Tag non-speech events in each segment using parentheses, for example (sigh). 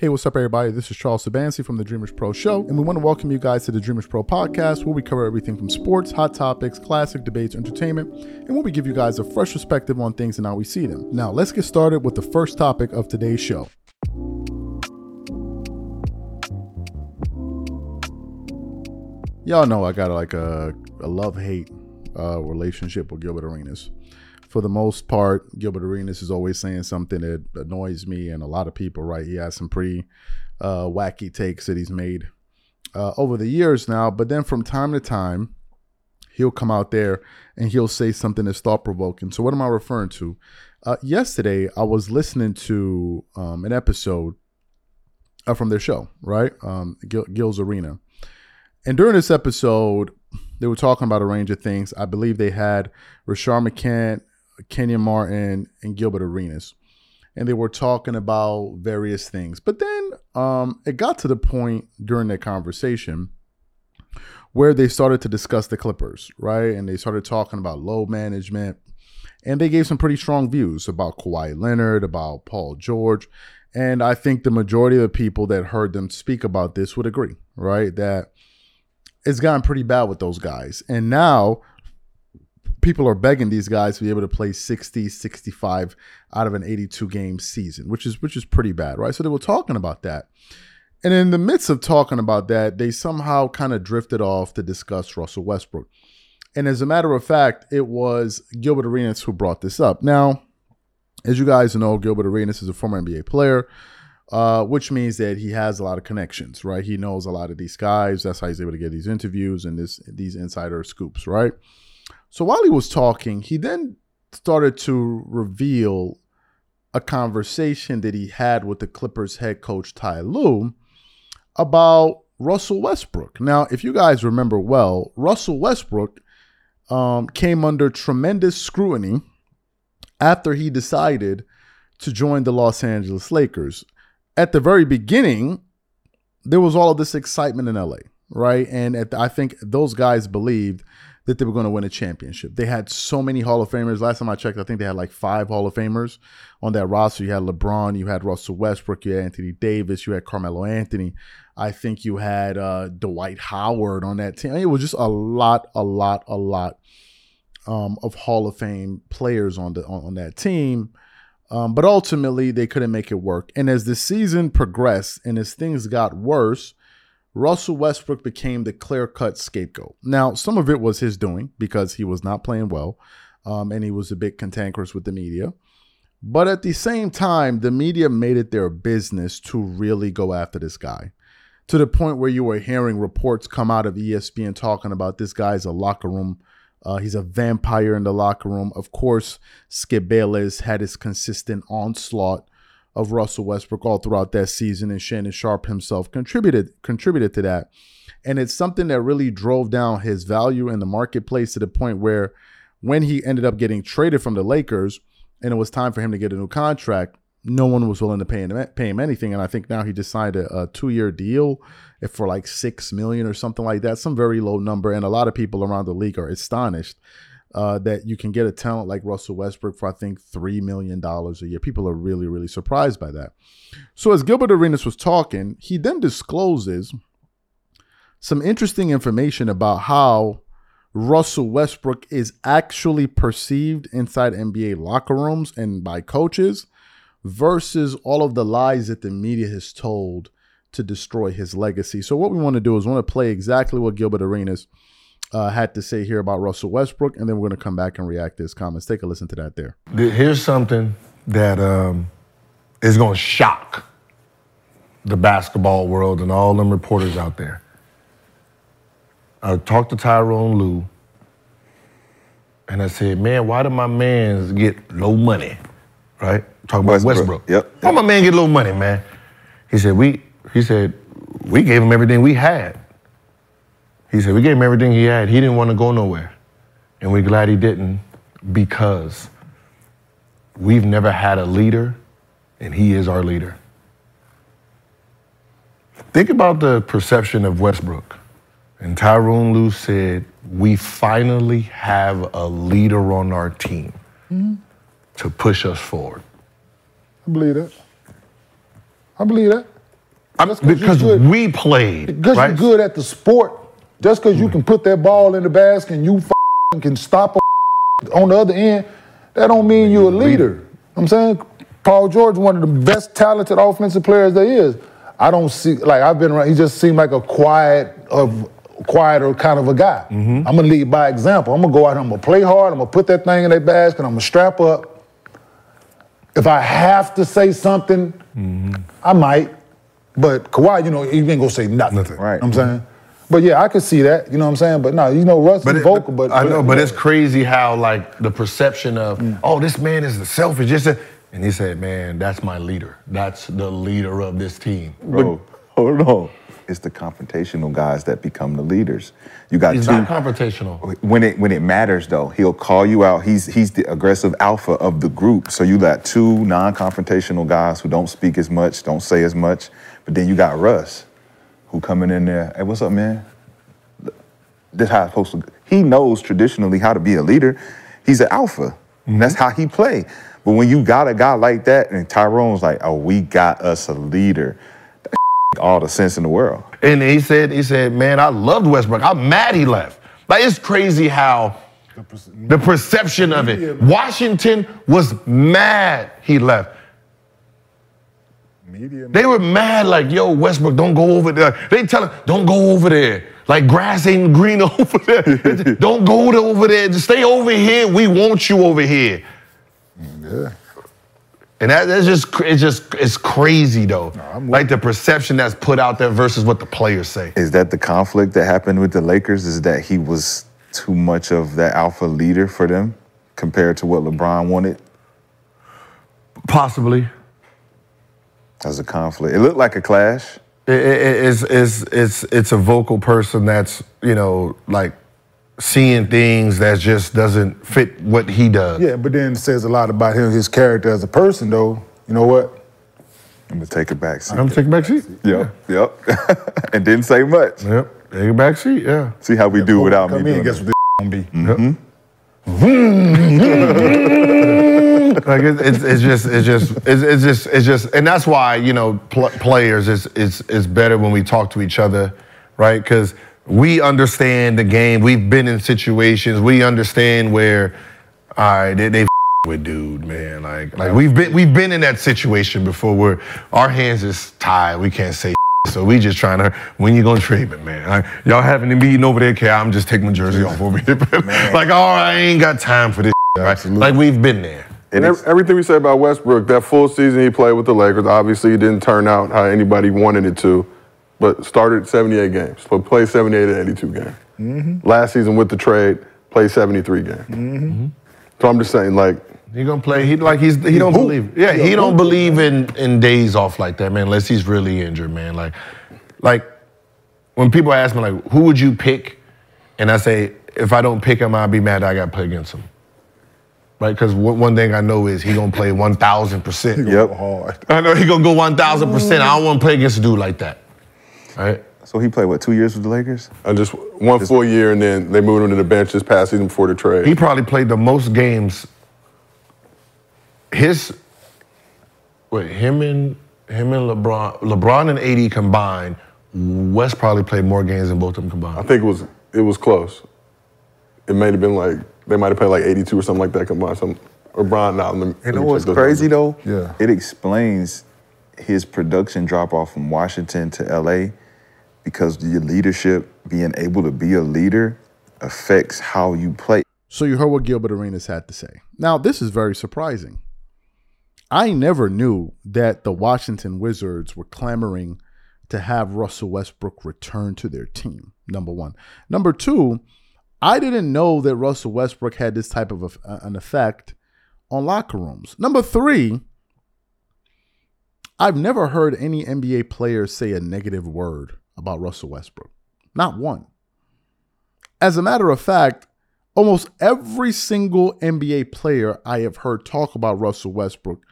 Hey, what's up, everybody? This is Charles Sabansi from the Dreamers Pro Show, and we want to welcome you guys to the Dreamers Pro podcast, where we cover everything from sports, hot topics, classic debates, entertainment, and where we give you guys a fresh perspective on things and how we see them. Now, let's get started with the first topic of today's show. Y'all know I got like a, a love hate uh, relationship with Gilbert Arenas for the most part, Gilbert Arenas is always saying something that annoys me and a lot of people, right? He has some pretty uh, wacky takes that he's made uh, over the years now. But then from time to time, he'll come out there and he'll say something that's thought provoking. So, what am I referring to? Uh, yesterday, I was listening to um, an episode uh, from their show, right? Um, Gil- Gil's Arena. And during this episode, they were talking about a range of things. I believe they had Rashad McCants Kenyon Martin and Gilbert Arenas. And they were talking about various things. But then um, it got to the point during that conversation where they started to discuss the Clippers, right? And they started talking about load management. And they gave some pretty strong views about Kawhi Leonard, about Paul George. And I think the majority of the people that heard them speak about this would agree, right? That it's gotten pretty bad with those guys. And now people are begging these guys to be able to play 60 65 out of an 82 game season which is which is pretty bad right so they were talking about that and in the midst of talking about that they somehow kind of drifted off to discuss russell westbrook and as a matter of fact it was gilbert arenas who brought this up now as you guys know gilbert arenas is a former nba player uh, which means that he has a lot of connections, right? He knows a lot of these guys. That's how he's able to get these interviews and this these insider scoops, right? So while he was talking, he then started to reveal a conversation that he had with the Clippers head coach Ty Lue about Russell Westbrook. Now, if you guys remember well, Russell Westbrook um, came under tremendous scrutiny after he decided to join the Los Angeles Lakers. At the very beginning, there was all of this excitement in LA, right? And the, I think those guys believed that they were going to win a championship. They had so many Hall of Famers. Last time I checked, I think they had like five Hall of Famers on that roster. You had LeBron, you had Russell Westbrook, you had Anthony Davis, you had Carmelo Anthony. I think you had uh, Dwight Howard on that team. it was just a lot, a lot, a lot um, of Hall of Fame players on the on, on that team. Um, but ultimately, they couldn't make it work. And as the season progressed and as things got worse, Russell Westbrook became the clear cut scapegoat. Now, some of it was his doing because he was not playing well um, and he was a bit cantankerous with the media. But at the same time, the media made it their business to really go after this guy to the point where you were hearing reports come out of ESPN talking about this guy's a locker room. Uh, he's a vampire in the locker room. Of course, Skip Bayless had his consistent onslaught of Russell Westbrook all throughout that season, and Shannon Sharpe himself contributed contributed to that. And it's something that really drove down his value in the marketplace to the point where when he ended up getting traded from the Lakers and it was time for him to get a new contract, no one was willing to pay him, pay him anything. And I think now he just signed a, a two year deal for like six million or something like that, some very low number. And a lot of people around the league are astonished uh, that you can get a talent like Russell Westbrook for I think three million dollars a year. People are really really surprised by that. So as Gilbert Arenas was talking, he then discloses some interesting information about how Russell Westbrook is actually perceived inside NBA locker rooms and by coaches versus all of the lies that the media has told to destroy his legacy. So what we want to do is want to play exactly what Gilbert Arenas uh, had to say here about Russell Westbrook, and then we're going to come back and react to his comments. Take a listen to that there. Here's something that um, is going to shock the basketball world and all them reporters out there. I talked to Tyronn Lue, and I said, "Man, why do my mans get low money?" Right? Talk about Westbrook. Westbrook. Yep. Why my man get low money, man? He said, "We." He said, "We gave him everything we had." He said, We gave him everything he had. He didn't want to go nowhere. And we're glad he didn't because we've never had a leader, and he is our leader. Think about the perception of Westbrook. And Tyronn Lue said, We finally have a leader on our team mm-hmm. to push us forward. I believe that. I believe that. I'm- Just 'cause you because we played. Because right? you're good at the sport, just because you can put that ball in the basket and you can stop a (laughs) on the other end, that don't mean you're a leader. I'm saying Paul George, one of the best talented offensive players there is. I don't see like I've been around. He just seemed like a quiet, of quieter kind of a guy. Mm-hmm. I'm gonna lead by example. I'm gonna go out. I'm gonna play hard. I'm gonna put that thing in that basket. I'm gonna strap up. If I have to say something, mm-hmm. I might. But Kawhi, you know, he ain't gonna say nothing. Nothing. Right. You know what I'm saying? But yeah, I could see that. You know what I'm saying? But no, you know, Russ is it- vocal, but I know, but it's crazy how like the perception of Mm. oh this man is the selfish, just a, and he said, man, that's my leader. That's the leader of this team. Bro, hold on. It's the confrontational guys that become the leaders. You got He's two. not confrontational. when it when it matters though, he'll call you out. He's he's the aggressive alpha of the group. So you got two non-confrontational guys who don't speak as much, don't say as much. But then you got Russ, who coming in there. Hey, what's up, man? This how it's supposed to. He knows traditionally how to be a leader. He's an alpha. Mm-hmm. That's how he play. But when you got a guy like that, and Tyronn's like, oh, we got us a leader. That (laughs) all the sense in the world. And he said, he said, man, I loved Westbrook. I'm mad he left. Like it's crazy how the perception of it. Washington was mad he left. Media. They were mad, like, yo, Westbrook, don't go over there. They tell him, don't go over there. Like grass ain't (laughs) green over there. (laughs) don't go over there. Just stay over here. We want you over here. Yeah. And that, that's just it's just it's crazy though. I'm like the perception that's put out there versus what the players say. Is that the conflict that happened with the Lakers? Is that he was too much of that alpha leader for them compared to what LeBron wanted? Possibly. As a conflict, it looked like a clash. It, it, it's, it's, it's, it's a vocal person that's, you know, like seeing things that just doesn't fit what he does. Yeah, but then it says a lot about him, his character as a person, though. You know what? I'm gonna take a back seat. I'm taking a back seat. Yep, yep. (laughs) and didn't say much. Yep. Take a back seat, yeah. See how we do without me. Come in, doing guess it. what this gonna be? Mm-hmm. Mm-hmm. (laughs) like it, it's, it's just it's just it's, it's just it's just and that's why you know pl- players is it's it's better when we talk to each other right because we understand the game we've been in situations we understand where all right they, they with dude man like like we've been we've been in that situation before where our hands is tied we can't say (laughs) so we just trying to when you gonna trade me, man? Like, y'all having a meeting over there, okay? I'm just taking my jersey off over here. (laughs) like, all right, I ain't got time for this, right? Like we've been there. And ev- everything we said about Westbrook, that full season he played with the Lakers, obviously it didn't turn out how anybody wanted it to, but started 78 games, but played 78 and 82 games. Mm-hmm. Last season with the trade, played 73 games. Mm-hmm. So I'm just saying, like, He gonna play. He like he's he don't believe. Yeah, he don't believe in in days off like that, man. Unless he's really injured, man. Like, like when people ask me like, who would you pick, and I say if I don't pick him, I'll be mad. I got to play against him. Right? Because one thing I know is he gonna play one thousand percent. Yep. Hard. I know he gonna go one thousand percent. I don't want to play against a dude like that. Right? So he played what two years with the Lakers? I just one full year and then they moved him to the bench this past season before the trade. He probably played the most games. His, wait, him and him and LeBron, LeBron and AD combined, West probably played more games than both of them combined. I think it was it was close. It may have been like they might have played like 82 or something like that combined. Some or Bron. Nah, let me- You let know what's crazy numbers. though? Yeah. It explains his production drop off from Washington to LA because your leadership, being able to be a leader, affects how you play. So you heard what Gilbert Arenas had to say. Now, this is very surprising. I never knew that the Washington Wizards were clamoring to have Russell Westbrook return to their team. Number one. Number two, I didn't know that Russell Westbrook had this type of a, an effect on locker rooms. Number three, I've never heard any NBA player say a negative word about Russell Westbrook. Not one. As a matter of fact, almost every single NBA player I have heard talk about Russell Westbrook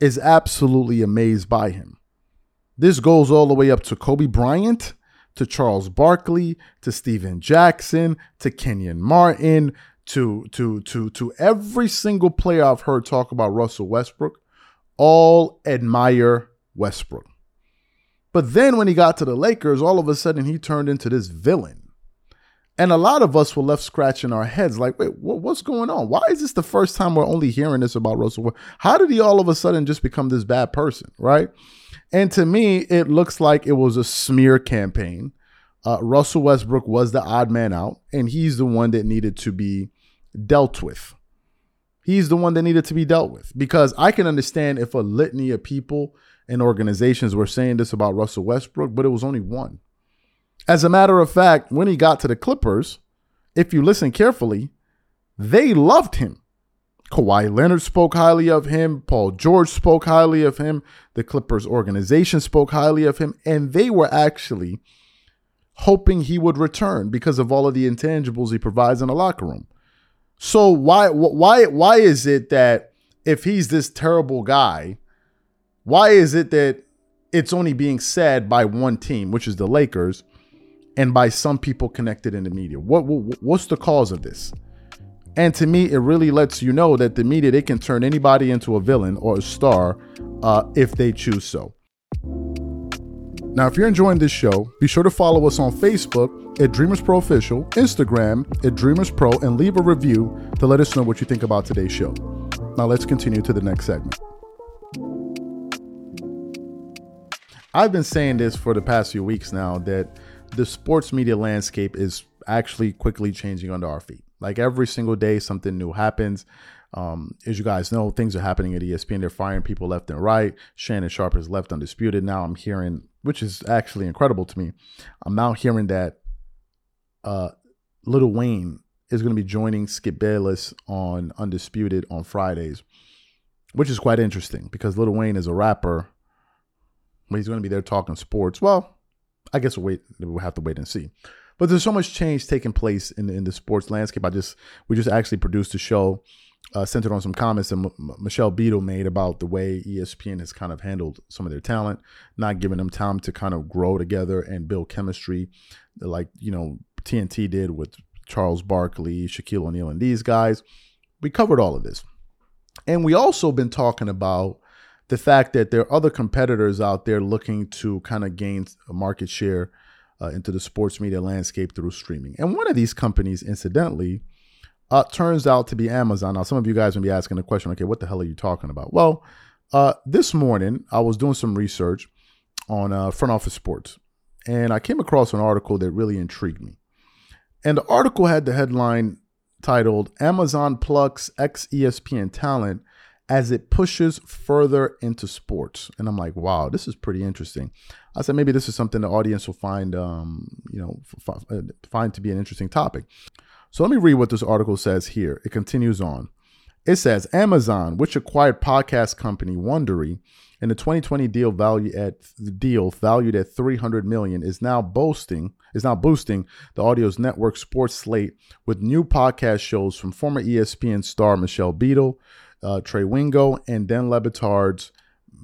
is absolutely amazed by him. This goes all the way up to Kobe Bryant, to Charles Barkley, to Stephen Jackson, to Kenyon Martin, to to to to every single player I've heard talk about Russell Westbrook, all admire Westbrook. But then when he got to the Lakers, all of a sudden he turned into this villain. And a lot of us were left scratching our heads like, wait, what's going on? Why is this the first time we're only hearing this about Russell? How did he all of a sudden just become this bad person, right? And to me, it looks like it was a smear campaign. Uh, Russell Westbrook was the odd man out, and he's the one that needed to be dealt with. He's the one that needed to be dealt with because I can understand if a litany of people and organizations were saying this about Russell Westbrook, but it was only one. As a matter of fact, when he got to the Clippers, if you listen carefully, they loved him. Kawhi Leonard spoke highly of him. Paul George spoke highly of him. The Clippers organization spoke highly of him. And they were actually hoping he would return because of all of the intangibles he provides in the locker room. So why why why is it that if he's this terrible guy, why is it that it's only being said by one team, which is the Lakers, and by some people connected in the media. What, what what's the cause of this? And to me, it really lets you know that the media they can turn anybody into a villain or a star uh, if they choose so. Now, if you're enjoying this show, be sure to follow us on Facebook at Dreamers Pro Official, Instagram at Dreamers Pro, and leave a review to let us know what you think about today's show. Now, let's continue to the next segment. I've been saying this for the past few weeks now that the sports media landscape is actually quickly changing under our feet. Like every single day, something new happens. Um, as you guys know, things are happening at ESPN. They're firing people left and right. Shannon Sharpe is left undisputed. Now I'm hearing, which is actually incredible to me. I'm now hearing that uh, Lil Wayne is going to be joining Skip Bayless on Undisputed on Fridays, which is quite interesting because Little Wayne is a rapper, but he's going to be there talking sports. Well, I guess we'll wait. We'll have to wait and see. But there's so much change taking place in in the sports landscape. I just we just actually produced a show uh, centered on some comments that M- Michelle Beadle made about the way ESPN has kind of handled some of their talent, not giving them time to kind of grow together and build chemistry, like you know TNT did with Charles Barkley, Shaquille O'Neal, and these guys. We covered all of this, and we also been talking about the fact that there are other competitors out there looking to kind of gain a market share uh, into the sports media landscape through streaming. And one of these companies, incidentally, uh, turns out to be Amazon. Now, some of you guys will be asking the question, okay, what the hell are you talking about? Well, uh, this morning I was doing some research on uh, front office sports, and I came across an article that really intrigued me. And the article had the headline titled Amazon plucks ex ESPN talent as it pushes further into sports. And I'm like, wow, this is pretty interesting. I said maybe this is something the audience will find, um, you know, f- uh, find to be an interesting topic. So let me read what this article says here. It continues on. It says Amazon, which acquired podcast company Wondery in the 2020 deal value at deal valued at 300 million, is now boasting is now boosting the audio's network sports slate with new podcast shows from former ESPN star Michelle Beadle, uh, Trey Wingo, and Dan Le Batard's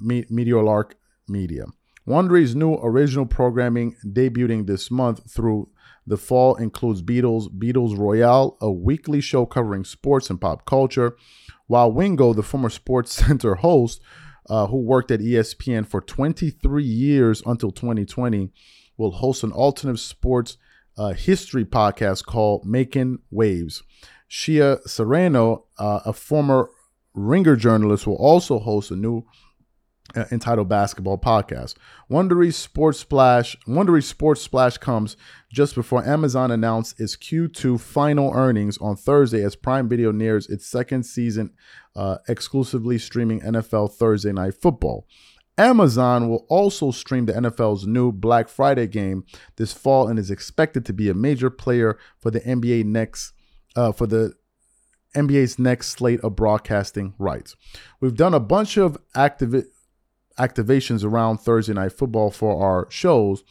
Me- Meadowlark Media. Wondery's new original programming debuting this month through the fall includes Beadle's, Beadle's Royale, a weekly show covering sports and pop culture, while Wingo, the former Sports (laughs) Center host, uh, who worked at ESPN for 23 years until 2020, will host an alternative sports uh, history podcast called Making Waves. Shea Serrano, uh, a former Ringer journalist, will also host a new uh, entitled Basketball Podcast. Wondery Sports Splash, Wondery Sports Splash comes just before Amazon announced its Q2 final earnings on Thursday as Prime Video nears its second season uh, exclusively streaming NFL Thursday Night Football. Amazon will also stream the NFL's new Black Friday game this fall and is expected to be a major player for the NBA next uh, for the NBA's next slate of broadcasting rights. We've done a bunch of activi- activations around Thursday night football for our shows,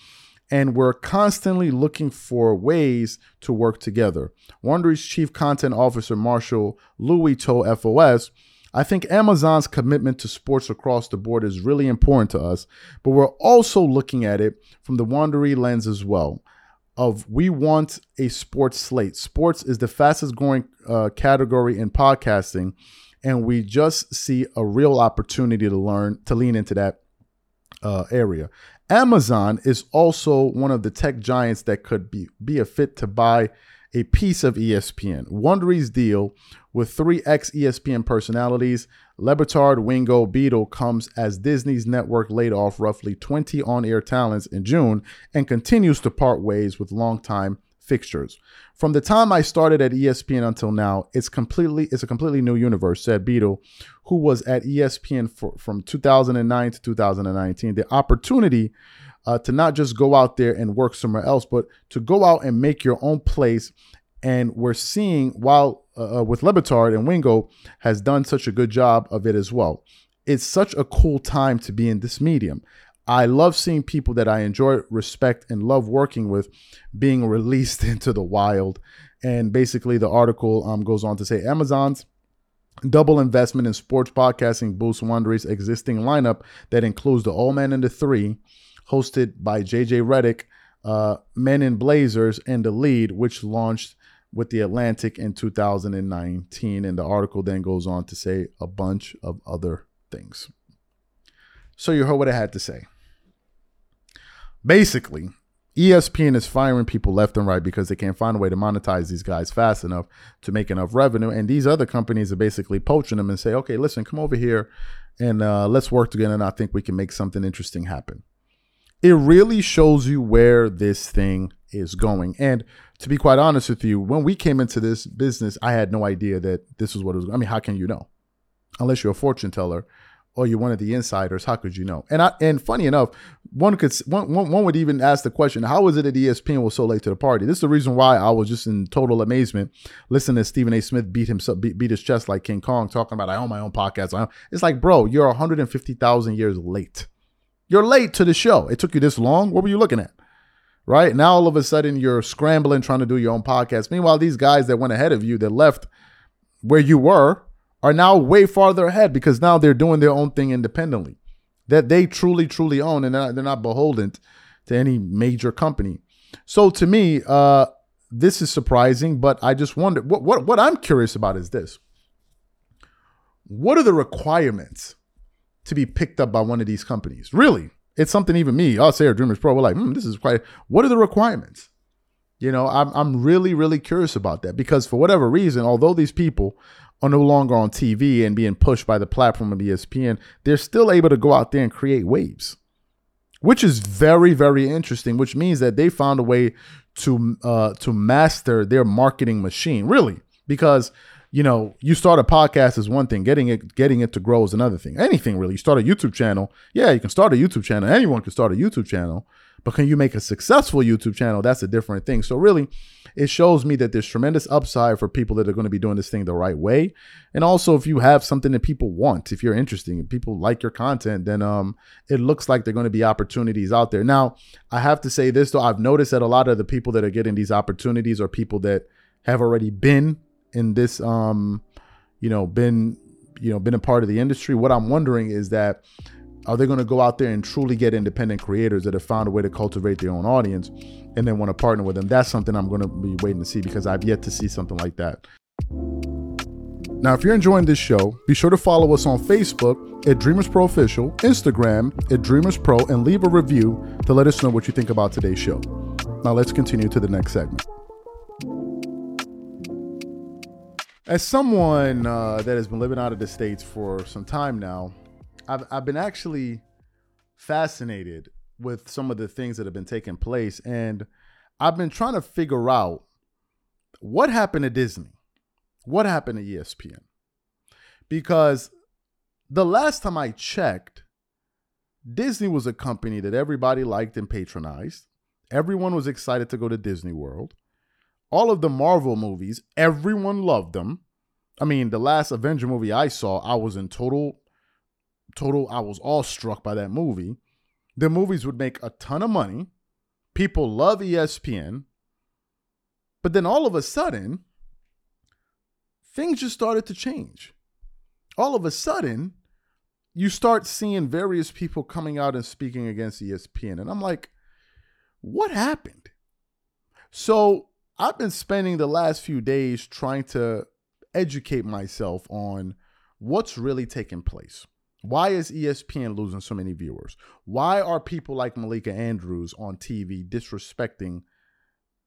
and we're constantly looking for ways to work together. Wondery's chief content officer, Marshall Lewy, told FOS, I think Amazon's commitment to sports across the board is really important to us, but we're also looking at it from the Wondery lens as well of we want a sports slate. Sports is the fastest growing uh, category in podcasting, and we just see a real opportunity to learn to lean into that uh, area. Amazon is also one of the tech giants that could be, be a fit to buy a piece of ESPN. Wondery's deal with three ex ESPN personalities, Le Batard, Wingo, Beadle comes as Disney's network laid off roughly 20 on air talents in June and continues to part ways with longtime fixtures. From the time I started at ESPN until now, it's completely it's a completely new universe, said Beadle, who was at ESPN for, from 2009 to 2019. The opportunity uh, to not just go out there and work somewhere else, but to go out and make your own place. And we're seeing while uh, with Le Batard and Wingo has done such a good job of it as well. It's such a cool time to be in this medium. I love seeing people that I enjoy, respect, and love working with being (laughs) released into the wild. And basically, the article um, goes on to say Amazon's double investment in sports podcasting boosts Wondery's existing lineup that includes the Old Man and the Three, hosted by JJ Redick, uh, Men in Blazers, and The Lead, which launched with The Atlantic in 2019. And the article then goes on to say a bunch of other things. So you heard what I had to say. Basically, ESPN is firing people left and right because they can't find a way to monetize these guys fast enough to make enough revenue. And these other companies are basically poaching them and say, okay, listen, come over here and uh, let's work together. And I think we can make something interesting happen. It really shows you where this thing is going. And to be quite honest with you, when we came into this business, I had no idea that this was what it was. I mean, how can you know? Unless you're a fortune teller or you're one of the insiders, how could you know? And I and funny enough, one could one, one, one would even ask the question, how is it that ESPN was so late to the party? This is the reason why I was just in total amazement listening to Stephen A. Smith beat himself beat, beat his chest like King Kong, talking about I own my own podcast. It's like, bro, you're 150,000 years late. You're late to the show. It took you this long. What were you looking at? Right now, all of a sudden, you're scrambling trying to do your own podcast. Meanwhile, these guys that went ahead of you that left where you were are now way farther ahead because now they're doing their own thing independently that they truly, truly own and they're not, they're not beholden to any major company. So to me, uh, this is surprising, but I just wonder what, what, what I'm curious about is this. What are the requirements to be picked up by one of these companies? Really? It's something even me, us here at Dreamers Pro, we're like, hmm, this is quite, what are the requirements? You know, I'm, I'm really, really curious about that because for whatever reason, although these people are no longer on TV and being pushed by the platform of ESPN, they're still able to go out there and create waves, which is very, very interesting. Which means that they found a way to uh, to master their marketing machine, really, because you know you start a podcast is one thing, getting it getting it to grow is another thing. Anything really, you start a YouTube channel, yeah, you can start a YouTube channel. Anyone can start a YouTube channel, but can you make a successful YouTube channel? That's a different thing. So really, it shows me that there's tremendous upside for people that are going to be doing this thing the right way. And also, if you have something that people want, if you're interesting, if people like your content, then um, it looks like there are going to be opportunities out there. Now, I have to say this though, I've noticed that a lot of the people that are getting these opportunities are people that have already been in this, um, you know, been, you know, been a part of the industry. What I'm wondering is that are they going to go out there and truly get independent creators that have found a way to cultivate their own audience and then want to partner with them? That's something I'm going to be waiting to see because I've yet to see something like that. Now, if you're enjoying this show, be sure to follow us on Facebook at Dreamers Pro Official, Instagram at Dreamers Pro, and leave a review to let us know what you think about today's show. Now, let's continue to the next segment. As someone uh, that has been living out of the States for some time now, I've, I've been actually fascinated with some of the things that have been taking place. And I've been trying to figure out what happened to Disney? What happened to ESPN? Because the last time I checked, Disney was a company that everybody liked and patronized. Everyone was excited to go to Disney World. All of the Marvel movies, everyone loved them. I mean, the last Avenger movie I saw, I was in total, total, I was awestruck by that movie. The movies would make a ton of money. People love ESPN. But then all of a sudden, things just started to change. All of a sudden, you start seeing various people coming out and speaking against ESPN. And I'm like, what happened? So I've been spending the last few days trying to educate myself on what's really taking place. Why is ESPN losing so many viewers? Why are people like Malika Andrews on TV disrespecting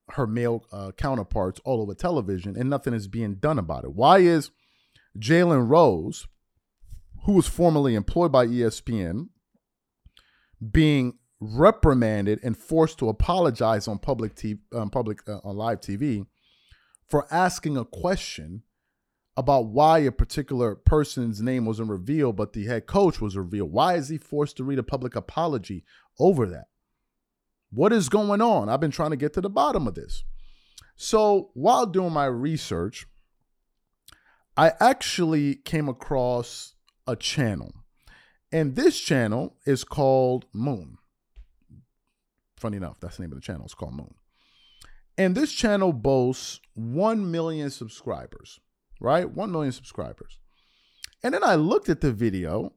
her male uh, counterparts all over television and nothing is being done about it? Why is Jalen Rose, who was formerly employed by ESPN, being reprimanded and forced to apologize on public TV, um, public uh, on live TV for asking a question about why a particular person's name wasn't revealed, but the head coach was revealed. Why is he forced to read a public apology over that? What is going on? I've been trying to get to the bottom of this. So while doing my research, I actually came across a channel. And this channel is called Moon. Funny enough, that's the name of the channel. It's called Moon. And this channel boasts 1 million subscribers, right? 1 million subscribers. And then I looked at the video,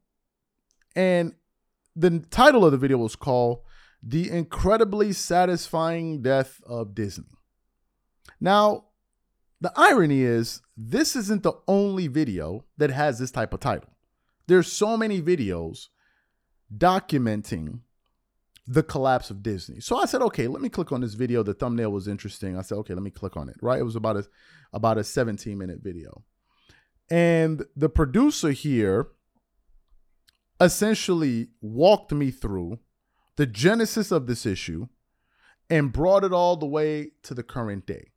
and the title of the video was called The Incredibly Satisfying Death of Disney. Now, the irony is, this isn't the only video that has this type of title. There's so many videos documenting the collapse of Disney. So I said, okay, let me click on this video. The thumbnail was interesting. I said, okay, let me click on it. Right? It was about a about a 17 minute video. And the producer here essentially walked me through the genesis of this issue and brought it all the way to the current day.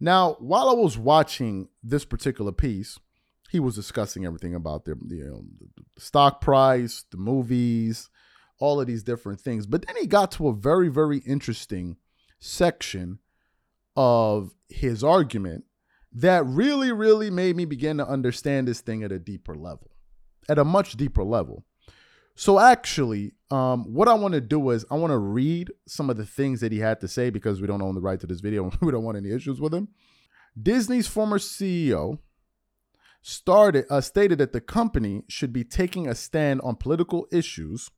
Now, while I was watching this particular piece, he was discussing everything about the, the, um, the stock price, the movies, all of these different things. But then he got to a very, very interesting section of his argument that really, really made me begin to understand this thing at a deeper level, at a much deeper level. So, actually, um, what I want to do is I want to read some of the things that he had to say because we don't own the right to this video (laughs) and we don't want any issues with him. Disney's former CEO started uh, stated that the company should be taking a stand on political issues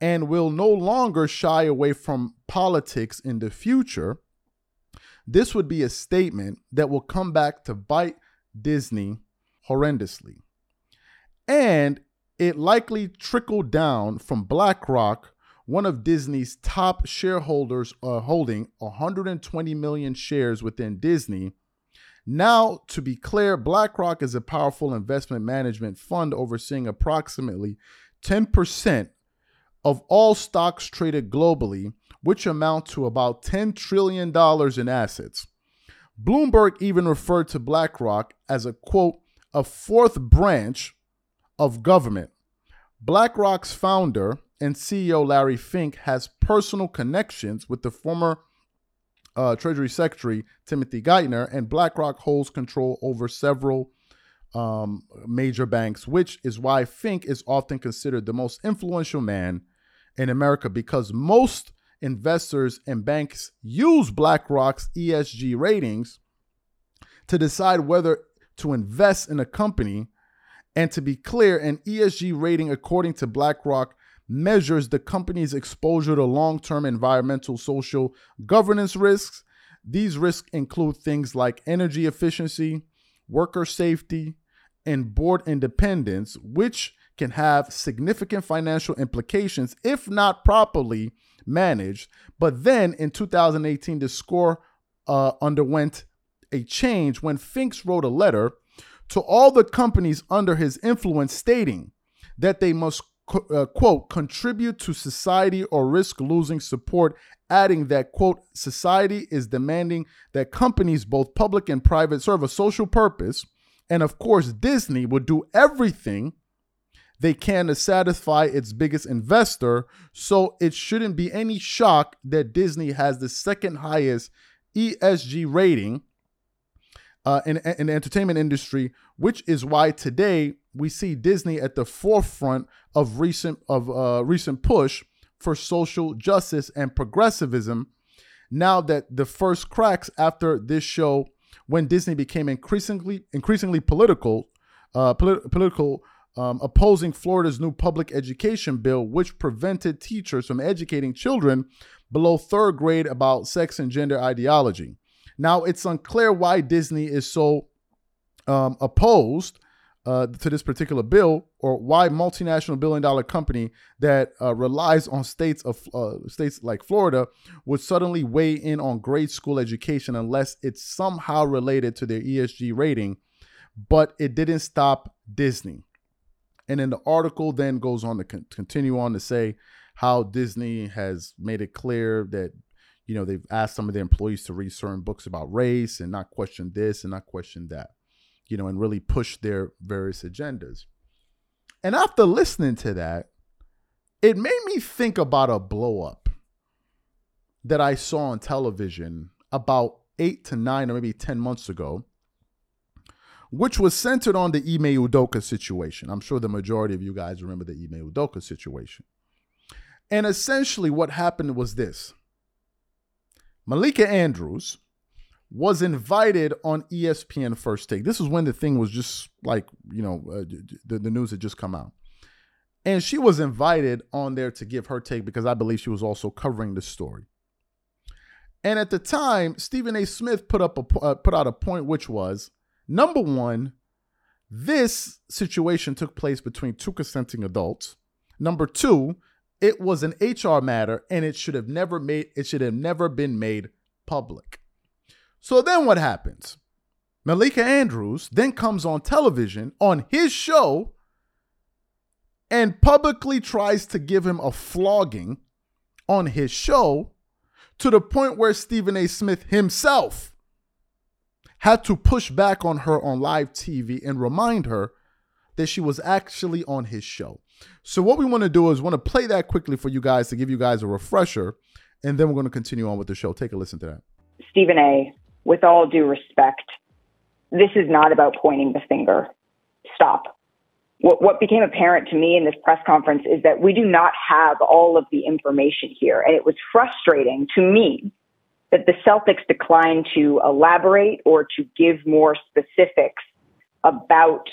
and will no longer shy away from politics in the future. This would be a statement that will come back to bite Disney horrendously. And it likely trickled down from BlackRock, one of Disney's top shareholders, uh, holding 120 million shares within Disney. Now, to be clear, BlackRock is a powerful investment management fund overseeing approximately 10% of all stocks traded globally, which amount to about $10 trillion in assets. Bloomberg even referred to BlackRock as a quote, a fourth branch of government. BlackRock's founder and CEO Larry Fink has personal connections with the former uh, Treasury Secretary Timothy Geithner, and BlackRock holds control over several um, major banks, which is why Fink is often considered the most influential man in America because most investors and banks use BlackRock's ESG ratings to decide whether to invest in a company. And to be clear, an ESG rating, according to BlackRock, measures the company's exposure to long term environmental, social, governance risks. These risks include things like energy efficiency, worker safety, and board independence, which can have significant financial implications if not properly managed. But then in 2018, the score uh, underwent a change when Finks wrote a letter to all the companies under his influence stating that they must uh, quote contribute to society or risk losing support adding that quote society is demanding that companies both public and private serve a social purpose and of course disney would do everything they can to satisfy its biggest investor so it shouldn't be any shock that disney has the second highest esg rating uh, in, in the entertainment industry, which is why today we see Disney at the forefront of recent of uh, recent push for social justice and progressivism. Now that the first cracks after this show, when Disney became increasingly increasingly political, uh, polit- political. Um, opposing Florida's new public education bill, which prevented teachers from educating children below third grade about sex and gender ideology. Now, it's unclear why Disney is so um, opposed uh, to this particular bill, or why multinational billion dollar company that uh, relies on states of uh, states like Florida would suddenly weigh in on grade school education unless it's somehow related to their ESG rating. But it didn't stop Disney. And then the article then goes on to con- continue on to say how Disney has made it clear that you know they've asked some of their employees to read certain books about race and not question this and not question that you know, and really push their various agendas. And after listening to that, it made me think about a blow up that I saw on television about eight to nine or maybe 10 months ago, which was centered on the Ime Udoka situation. I'm sure the majority of you guys remember the Ime Udoka situation. And essentially, what happened was this Malika Andrews, was invited on ESPN First Take. This was when the thing was just like, you know, uh, the, the news had just come out. And she was invited on there to give her take because I believe she was also covering the story. And at the time, Stephen A. Smith put up a uh, put out a point which was number one, this situation took place between two consenting adults. Number two, it was an HR matter and it should have never made it should have never been made public. So then what happens? Malika Andrews then comes on television on his show and publicly tries to give him a flogging on his show to the point where Stephen A. Smith himself had to push back on her on live TV and remind her that she was actually on his show. So what we want to do is want to play that quickly for you guys to give you guys a refresher and then we're going to continue on with the show. Take a listen to that. Stephen A with all due respect, this is not about pointing the finger. Stop. What, what became apparent to me in this press conference is that we do not have all of the information here. And it was frustrating to me that the Celtics declined to elaborate or to give more specifics about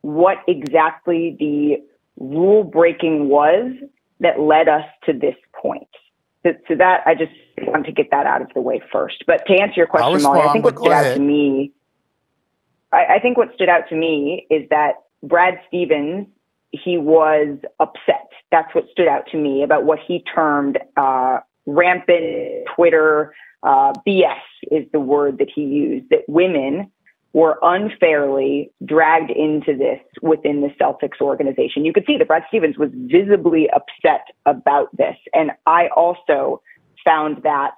what exactly the rule breaking was that led us to this point. So, so that I just want to get that out of the way first. But to answer your question, Molly, I think what stood ahead. out to me, I, I think what stood out to me is that Brad Stevens, he was upset. That's what stood out to me about what he termed uh, rampant Twitter uh, BS is the word that he used. That women were unfairly dragged into this within the Celtics organization. You could see that Brad Stevens was visibly upset about this. And I also found that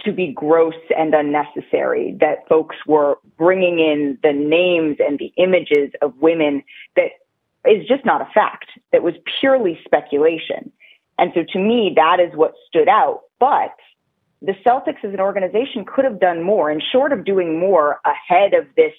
to be gross and unnecessary, that folks were bringing in the names and the images of women that is just not a fact, that was purely speculation. And so to me, that is what stood out. But the Celtics as an organization could have done more. And short of doing more ahead of this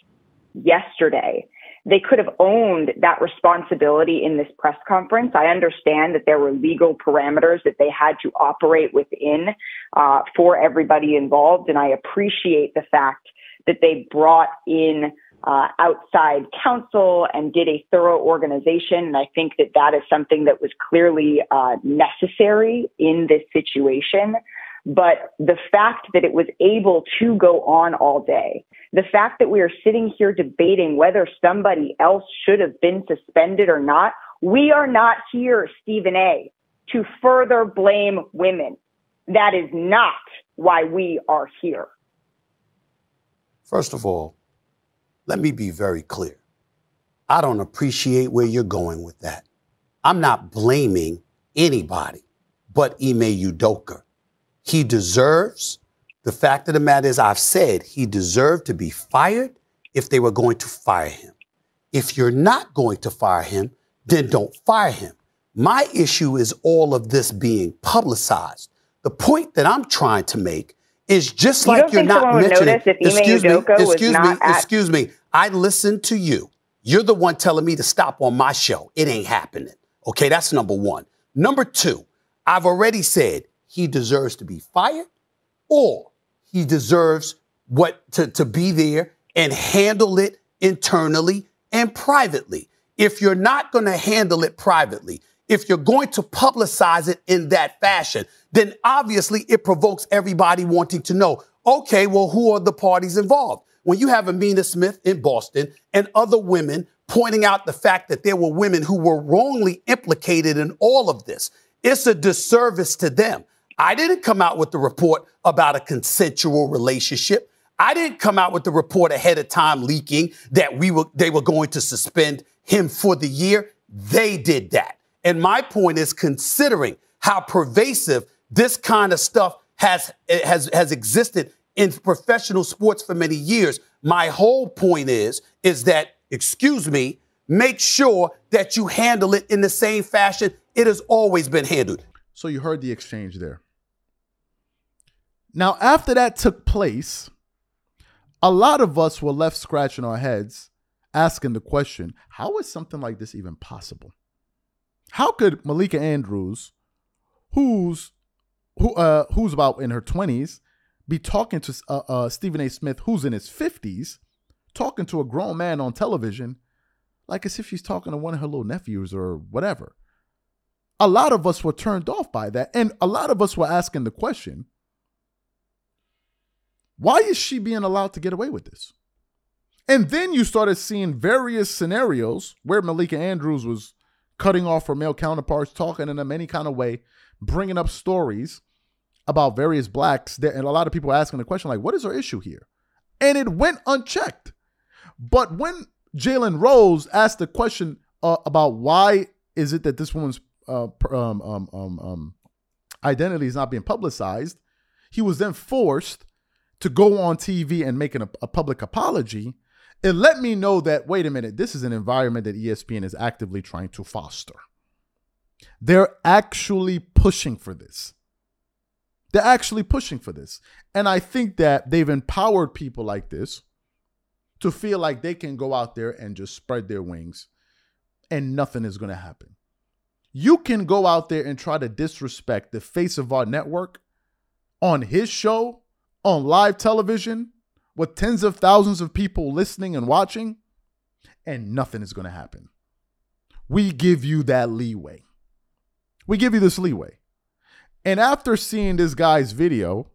yesterday, they could have owned that responsibility in this press conference. I understand that there were legal parameters that they had to operate within uh, for everybody involved. And I appreciate the fact that they brought in uh, outside counsel and did a thorough organization. And I think that that is something that was clearly uh, necessary in this situation. But the fact that it was able to go on all day, the fact that we are sitting here debating whether somebody else should have been suspended or not, we are not here, Stephen A., to further blame women. That is not why we are here. First of all, let me be very clear. I don't appreciate where you're going with that. I'm not blaming anybody but Ime Udoka. He deserves, the fact of the matter is, I've said he deserved to be fired if they were going to fire him. If you're not going to fire him, then don't fire him. My issue is all of this being publicized. The point that I'm trying to make is just you like you're not mentioning. excuse me, excuse me, at- excuse me. I listened to you. You're the one telling me to stop on my show. It ain't happening. Okay, that's number one. Number two, I've already said he deserves to be fired or he deserves what to, to be there and handle it internally and privately. If you're not going to handle it privately, if you're going to publicize it in that fashion, then obviously it provokes everybody wanting to know, okay, well, who are the parties involved? When you have Amina Smith in Boston and other women pointing out the fact that there were women who were wrongly implicated in all of this. It's a disservice to them. I didn't come out with the report about a consensual relationship. I didn't come out with the report ahead of time leaking that we were they were going to suspend him for the year. They did that. And my point is considering how pervasive this kind of stuff has has has existed in professional sports for many years, my whole point is is that excuse me, make sure that you handle it in the same fashion it has always been handled. So you heard the exchange there. Now, after that took place, a lot of us were left scratching our heads, asking the question how is something like this even possible? How could Malika Andrews, who's who uh, who's about in her 20s, be talking to uh, uh, Stephen A. Smith, who's in his 50s, talking to a grown man on television, like as if she's talking to one of her little nephews or whatever. A lot of us were turned off by that. And a lot of us were asking the question why is she being allowed to get away with this? And then you started seeing various scenarios where Malika Andrews was cutting off her male counterparts, talking in them any kind of way, bringing up stories about various blacks. And a lot of people asking the question, like, what is her issue here? And it went unchecked. But when Jalen Rose asked the question uh, about why is it that this woman's uh, um, um, um, um, identity is not being publicized, he was then forced to go on TV and make an, a public apology, it let me know that, wait a minute, this is an environment that ESPN is actively trying to foster. They're actually pushing for this. They're actually pushing for this. And I think that they've empowered people like this to feel like they can go out there and just spread their wings and nothing is going to happen. You can go out there and try to disrespect the face of our network on his show on live television with tens of thousands of people listening and watching, and nothing is going to happen. We give you that leeway. We give you this leeway. And after seeing this guy's video,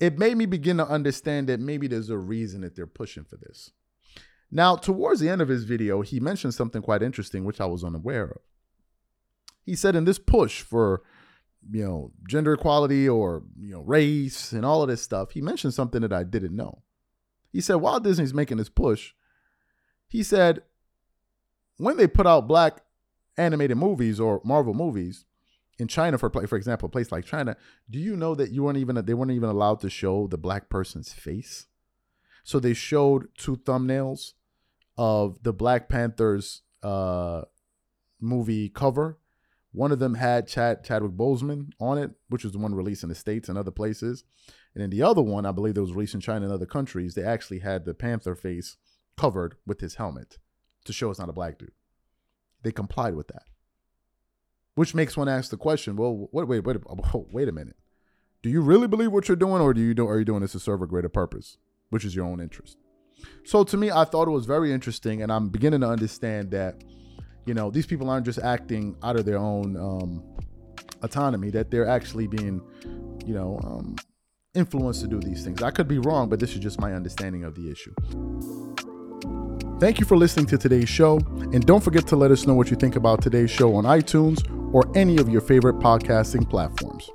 it made me begin to understand that maybe there's a reason that they're pushing for this. Now, towards the end of his video, he mentioned something quite interesting, which I was unaware of. He said, in this push for you know, gender equality or, you know, race and all of this stuff, he mentioned something that I didn't know. He said, while Disney's making this push, he said, when they put out black animated movies or Marvel movies in China, for for example, a place like China, do you know that you weren't even they weren't even allowed to show the black person's face? So they showed two thumbnails of the Black Panthers uh, movie cover one of them had Chad Chadwick Boseman on it, which was the one released in the States and other places. And then the other one, I believe that was released in China and other countries, they actually had the Panther face covered with his helmet to show it's not a black dude. They complied with that. Which makes one ask the question, well, wait, wait, wait, (laughs) wait a minute. Do you really believe what you're doing, or do you do, are you doing this to serve a greater purpose, which is your own interest? So to me, I thought it was very interesting, and I'm beginning to understand that you know these people aren't just acting out of their own um, autonomy that they're actually being you know um, influenced to do these things. I could be wrong but this is just my understanding of the issue. Thank you for listening to today's show and don't forget to let us know what you think about today's show on itunes or any of your favorite podcasting platforms